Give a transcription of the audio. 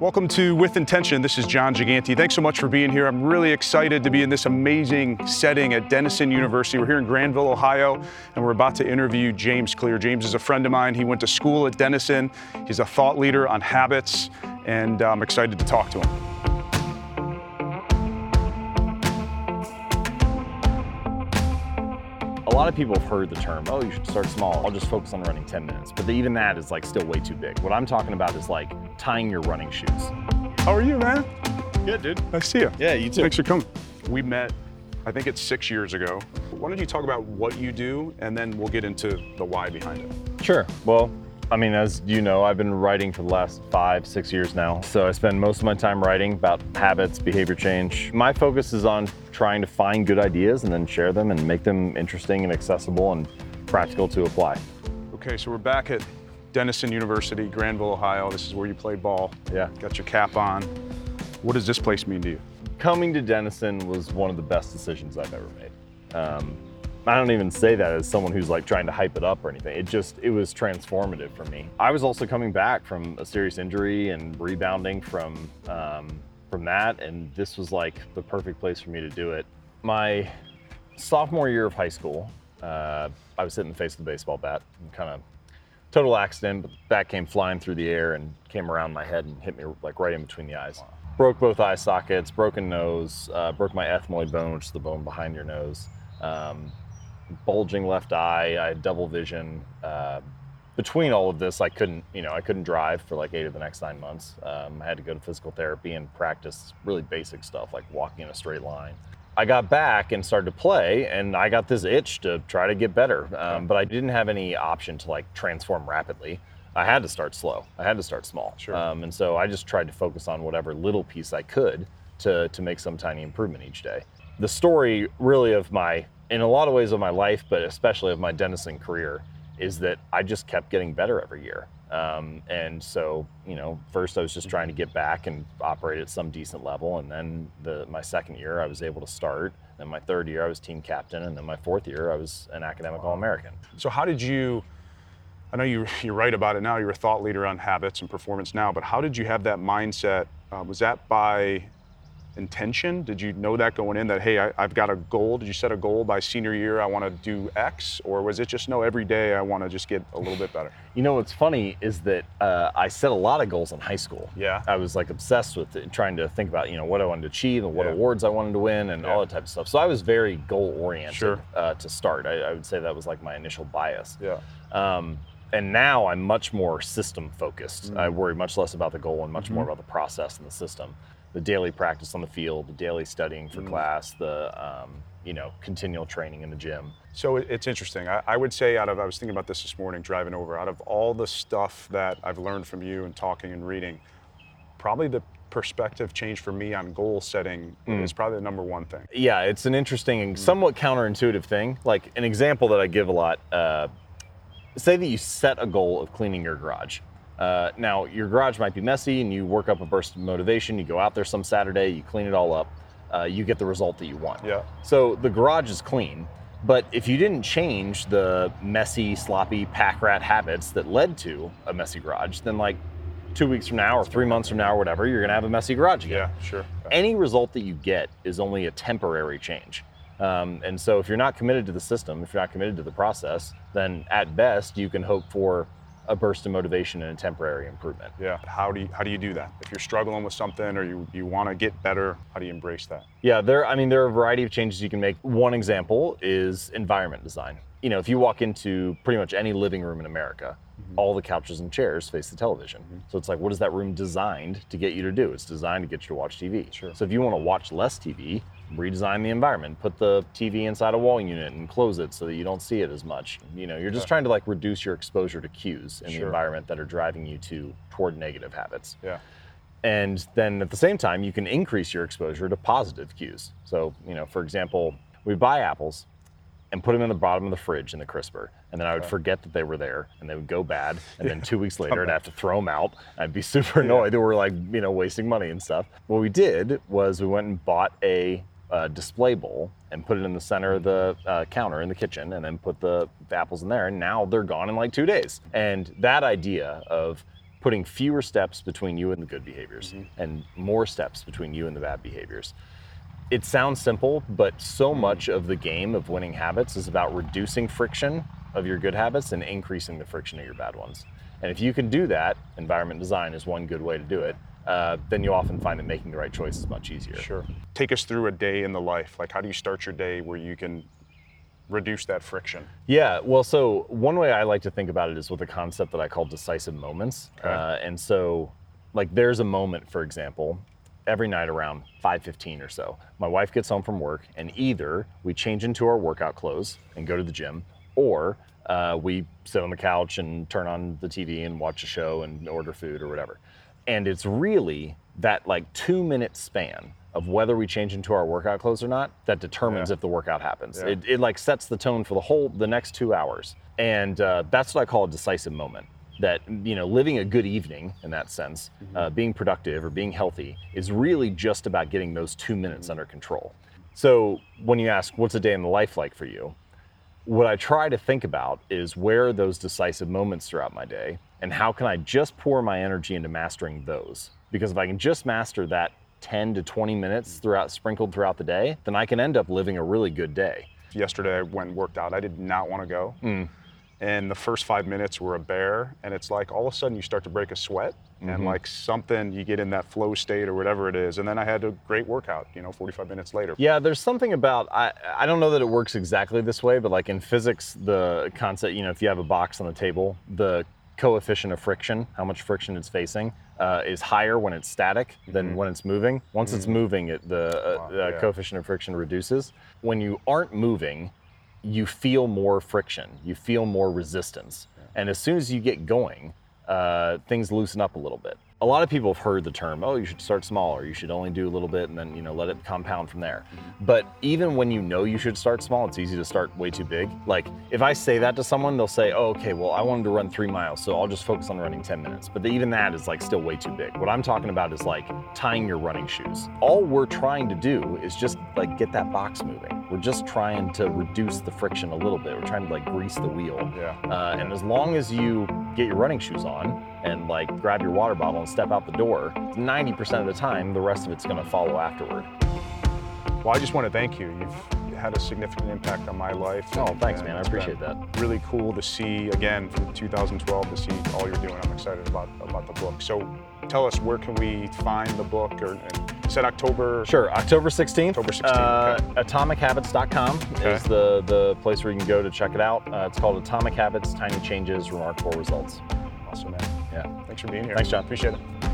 Welcome to With Intention. This is Jon Giganti. Thanks so much for being here. I'm really excited to be in this amazing setting at Denison University. We're here in Granville, Ohio, and we're about to interview James Clear. James is a friend of mine. He went to school at Denison. He's a thought leader on habits, and I'm excited to talk to him. Lot of people have heard the term, oh, you should start small. I'll just focus on running 10 minutes. But even that is like still way too big. What I'm talking about is like tying your running shoes. How are you, man? Good, dude. Nice to see you. Yeah, you too. Thanks for coming. We met, I think it's six years ago. Why don't you talk about what you do, and then we'll get into the why behind it. Sure. Well, I mean, as you know, I've been writing for the last five, six years now. So I spend most of my time writing about habits, behavior change. My focus is on trying to find good ideas and then share them and make them interesting and accessible and practical to apply. Okay, so we're back at Denison University, Granville, Ohio. This is where you play ball. Yeah. Got your cap on. What does this place mean to you? Coming to Denison was one of the best decisions I've ever made. Um, I don't even say that as someone who's like trying to hype it up or anything. It just, it was transformative for me. I was also coming back from a serious injury and rebounding from, um, from that. And this was like the perfect place for me to do it. My sophomore year of high school, uh, I was hitting the face of the baseball bat and kind of total accident, but the bat came flying through the air and came around my head and hit me like right in between the eyes. Broke both eye sockets, broken nose, uh, broke my ethmoid bone, which is the bone behind your nose. Um, bulging left eye. I had double vision. Uh, between all of this, I couldn't, you know, I couldn't drive for like eight of the next nine months. Um, I had to go to physical therapy and practice really basic stuff like walking in a straight line. I got back and started to play, and I got this itch to try to get better. Um, but I didn't have any option to like transform rapidly. I had to start slow. I had to start small. Sure. Um, and so I just tried to focus on whatever little piece I could to to make some tiny improvement each day. The story really of my in a lot of ways of my life, but especially of my Denison career, is that I just kept getting better every year. Um, and so, you know, first I was just trying to get back and operate at some decent level, and then the my second year I was able to start. Then my third year I was team captain, and then my fourth year I was an academic All-American. So, how did you? I know you you write about it now. You're a thought leader on habits and performance now, but how did you have that mindset? Uh, was that by intention? Did you know that going in that hey, I, have got a goal? Did you set a goal by senior year? I want to do X, or was it just no? Every day I want to just get a little bit better. You know what's funny is that uh, I set a lot of goals in high school. Yeah. I was like obsessed with it, trying to think about you know what I wanted to achieve and what Yeah. awards I wanted to win and all that type of stuff. So I was very goal oriented Sure. uh, to start. I, I would say that was like my initial bias. Yeah. Um, and now I'm much more system focused. Mm. I worry much less about the goal and much more about the process and the system. The daily practice on the field, the daily studying for Mm. class, the um, you know continual training in the gym. So it's interesting. I, I would say out of I was thinking about this this morning driving over. Out of all the stuff that I've learned from you and talking and reading, probably the perspective change for me on goal setting is probably the number one thing. Yeah, it's an interesting and somewhat counterintuitive thing. Like an example that I give a lot. Uh, say that you set a goal of cleaning your garage. Uh, now, your garage might be messy, and you work up a burst of motivation. You go out there some Saturday, you clean it all up, uh, you get the result that you want. Yeah. So the garage is clean, but if you didn't change the messy, sloppy pack rat habits that led to a messy garage, then like two weeks from now or three months from now or whatever, you're gonna have a messy garage again Yeah, sure. any result that you get is only a temporary change. Um, and so if you're not committed to the system, if you're not committed to the process, then at best you can hope for a burst of motivation and a temporary improvement. Yeah. How do you how do you do that? If you're struggling with something or you, you want to get better, how do you embrace that? Yeah, there. I mean, there are a variety of changes you can make. One example is environment design. You know, if you walk into pretty much any living room in America, mm-hmm. all the couches and chairs face the television. Mm-hmm. So it's like, what is that room designed to get you to do? It's designed to get you to watch TV. Sure. So if you want to watch less TV, redesign the environment, put the TV inside a wall unit and close it so that you don't see it as much. You know, you're just Yeah. trying to like reduce your exposure to cues in the environment that are driving you to toward negative habits. Yeah. And then at the same time, you can increase your exposure to positive cues. So, you know, for example, we buy apples and put them in the bottom of the fridge in the crisper. And then I would Okay. forget that they were there and they would go bad. And then two weeks later, I'd have to throw them out. I'd be super annoyed that we're like, you know, wasting money and stuff. What we did was we went and bought a uh, display bowl and put it in the center of the uh, counter in the kitchen and then put the, the apples in there. And now they're gone in like two days. And that idea of putting fewer steps between you and the good behaviors and more steps between you and the bad behaviors. It sounds simple, but so much of the game of winning habits is about reducing friction of your good habits and increasing the friction of your bad ones. And if you can do that, environment design is one good way to do it. Uh, then you often find that making the right choice is much easier. Sure. Take us through a day in the life. Like, how do you start your day where you can reduce that friction? Yeah, well, so one way I like to think about it is with a concept that I call decisive moments. Okay. Uh, and so, like, there's a moment, for example, every night around 5:15 or so. My wife gets home from work, and either we change into our workout clothes and go to the gym, or uh, we sit on the couch and turn on the TV and watch a show and order food or whatever. And it's really that like two minute span of whether we change into our workout clothes or not that determines Yeah. if the workout happens. Yeah. It, it like sets the tone for the whole the next two hours, and uh, that's what I call a decisive moment. That you know, living a good evening in that sense, uh, being productive or being healthy is really just about getting those two minutes under control. So when you ask, "What's a day in the life like for you?" what I try to think about is where are those decisive moments throughout my day and how can I just pour my energy into mastering those? Because if I can just master that 10 to 20 minutes throughout sprinkled throughout the day, then I can end up living a really good day. Yesterday, I went and worked out. I did not want to go. Mm. And the first five minutes were a bear. And it's like all of a sudden you start to break a sweat Mm-hmm. and like something, you get in that flow state or whatever it is. And then I had a great workout, you know, 45 minutes later. Yeah, there's something about I I don't know that it works exactly this way, but like in physics, the concept, you know, if you have a box on the table, the coefficient of friction, how much friction it's facing, uh, is higher when it's static than when it's moving. Once it's moving, it, the, uh, Wow, the yeah. coefficient of friction reduces. When you aren't moving, you feel more friction, you feel more resistance, and as soon as you get going, uh, things loosen up a little bit. A lot of people have heard the term, "Oh, you should start small, or you should only do a little bit, and then you know let it compound from there." Mm-hmm. But even when you know you should start small, it's easy to start way too big. Like if I say that to someone, they'll say, "Oh, okay, well I wanted to run three miles, so I'll just focus on running 10 minutes." But even that is like still way too big. What I'm talking about is like tying your running shoes. All we're trying to do is just like get that box moving. We're just trying to reduce the friction a little bit. We're trying to like grease the wheel. Yeah. Uh, and as long as you get your running shoes on and like grab your water bottle and step out the door, 90% of the time, the rest of it's going to follow afterward. Well, I just want to thank you. You've had a significant impact on my life. Oh, thanks, man. I appreciate that. Really cool to see again from 2012 to see all you're doing. I'm excited about about the book. So, tell us where can we find the book? Or and said October. Sure, October 16th. October 16th, Uh, okay. AtomicHabits.com Okay. is the, the place where you can go to check it out. Uh, it's called Atomic Habits Tiny Changes, Remarkable Results. Awesome, man. Yeah. Thanks for being here. Thanks, Jon. Appreciate it.